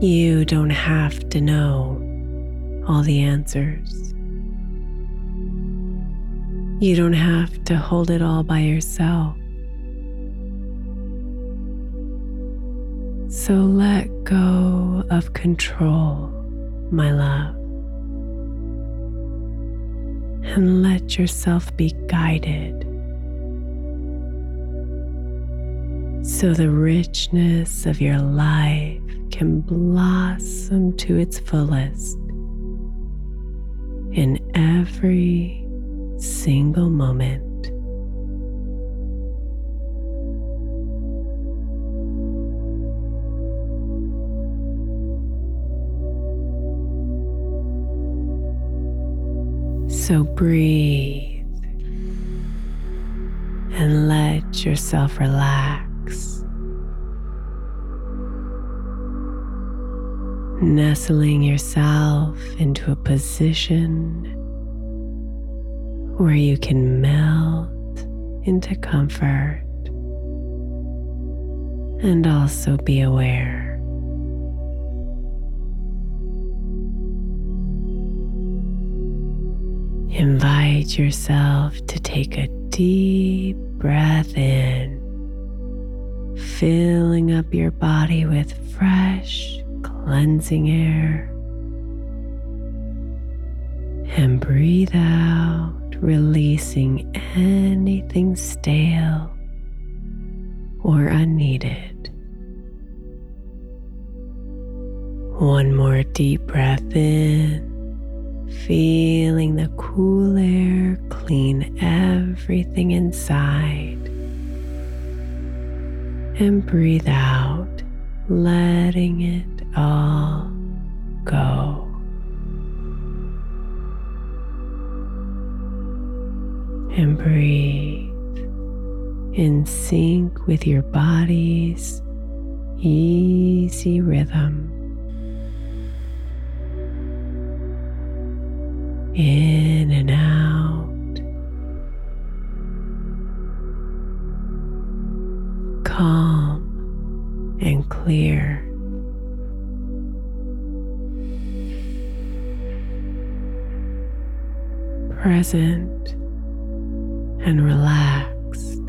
You don't have to know all the answers. You don't have to hold it all by yourself. So let go of control, my love, and let yourself be guided so the richness of your life can blossom to its fullest in every single moment. So breathe and let yourself relax. Nestling yourself into a position where you can melt into comfort and also be aware. Invite yourself to take a deep breath in, filling up your body with fresh cleansing air. And breathe out, releasing anything stale or unneeded. One more deep breath in, feeling the cool air clean everything inside. And breathe out, letting it all go. And breathe in sync with your body's easy rhythm. In and out. Calm and clear. Present and relaxed.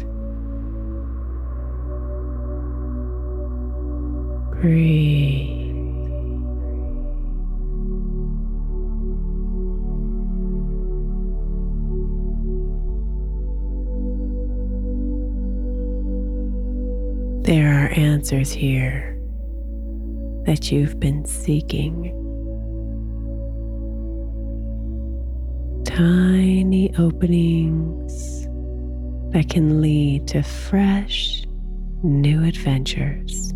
Breathe. There are answers here that you've been seeking. Tiny openings that can lead to fresh, new adventures.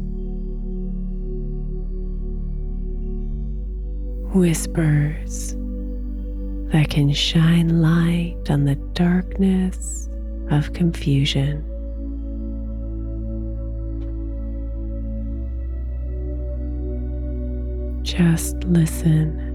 Whispers that can shine light on the darkness of confusion. Just listen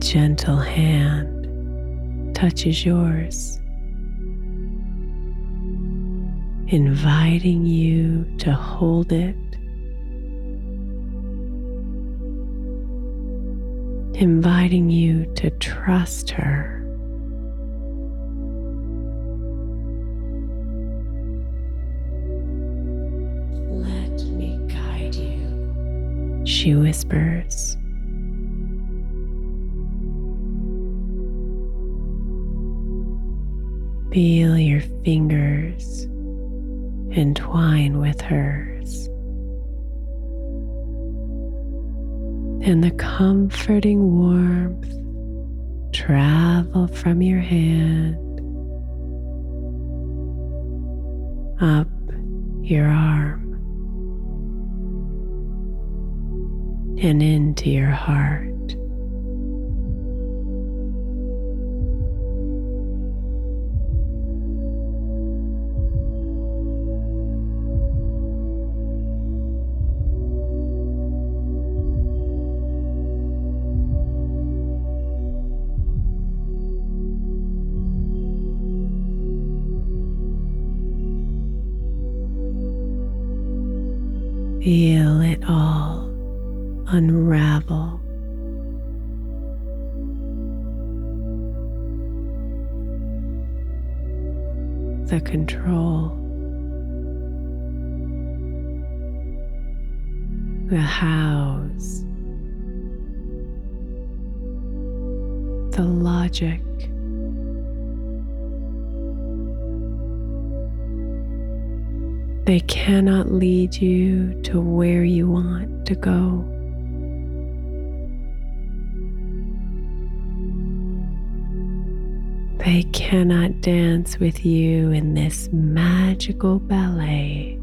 gentle hand touches yours, inviting you to hold it, inviting you to trust her. Let me guide you, she whispers. Feel your fingers entwine with hers. And the comforting warmth travel from your hand up your arm and into your heart. Feel it all unravel. The control, the hows, the logic. They cannot lead you to where you want to go. They cannot dance with you in this magical ballet.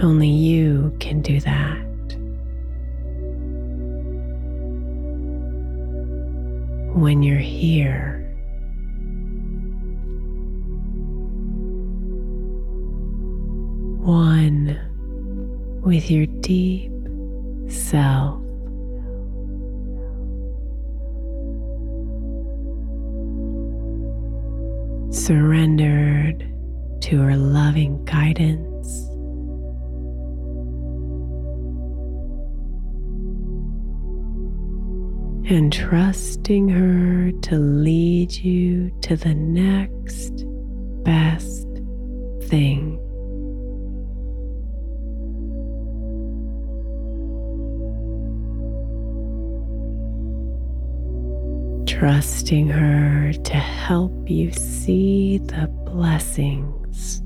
Only you can do that. When you're here. One with your deep self. Surrendered to her loving guidance. And trusting her to lead you to the next best thing. Trusting her to help you see the blessings.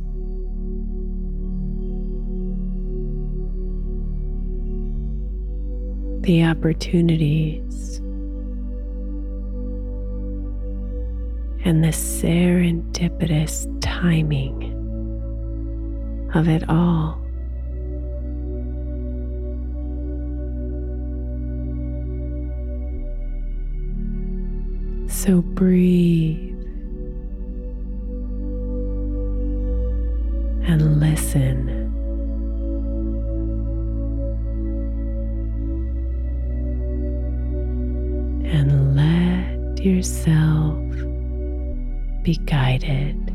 The opportunities and the serendipitous timing of it all. So breathe and listen. And let yourself be guided.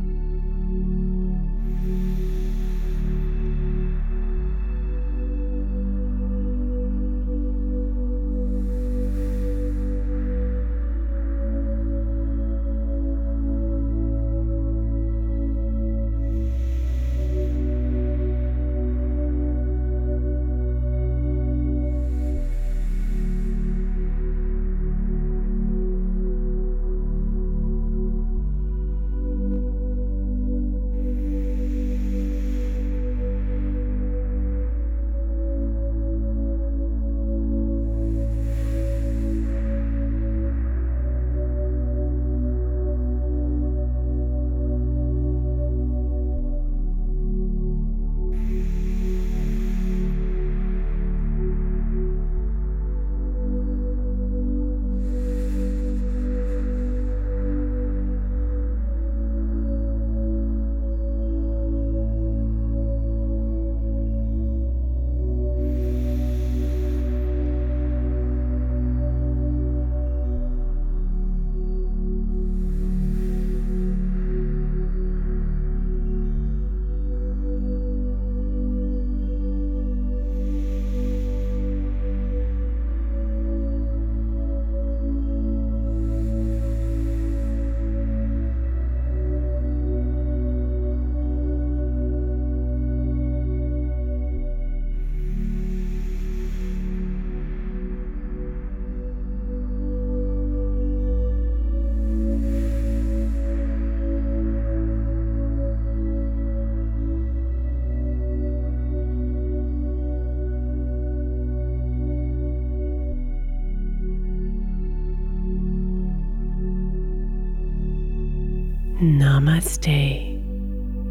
Namaste,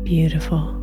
beautiful.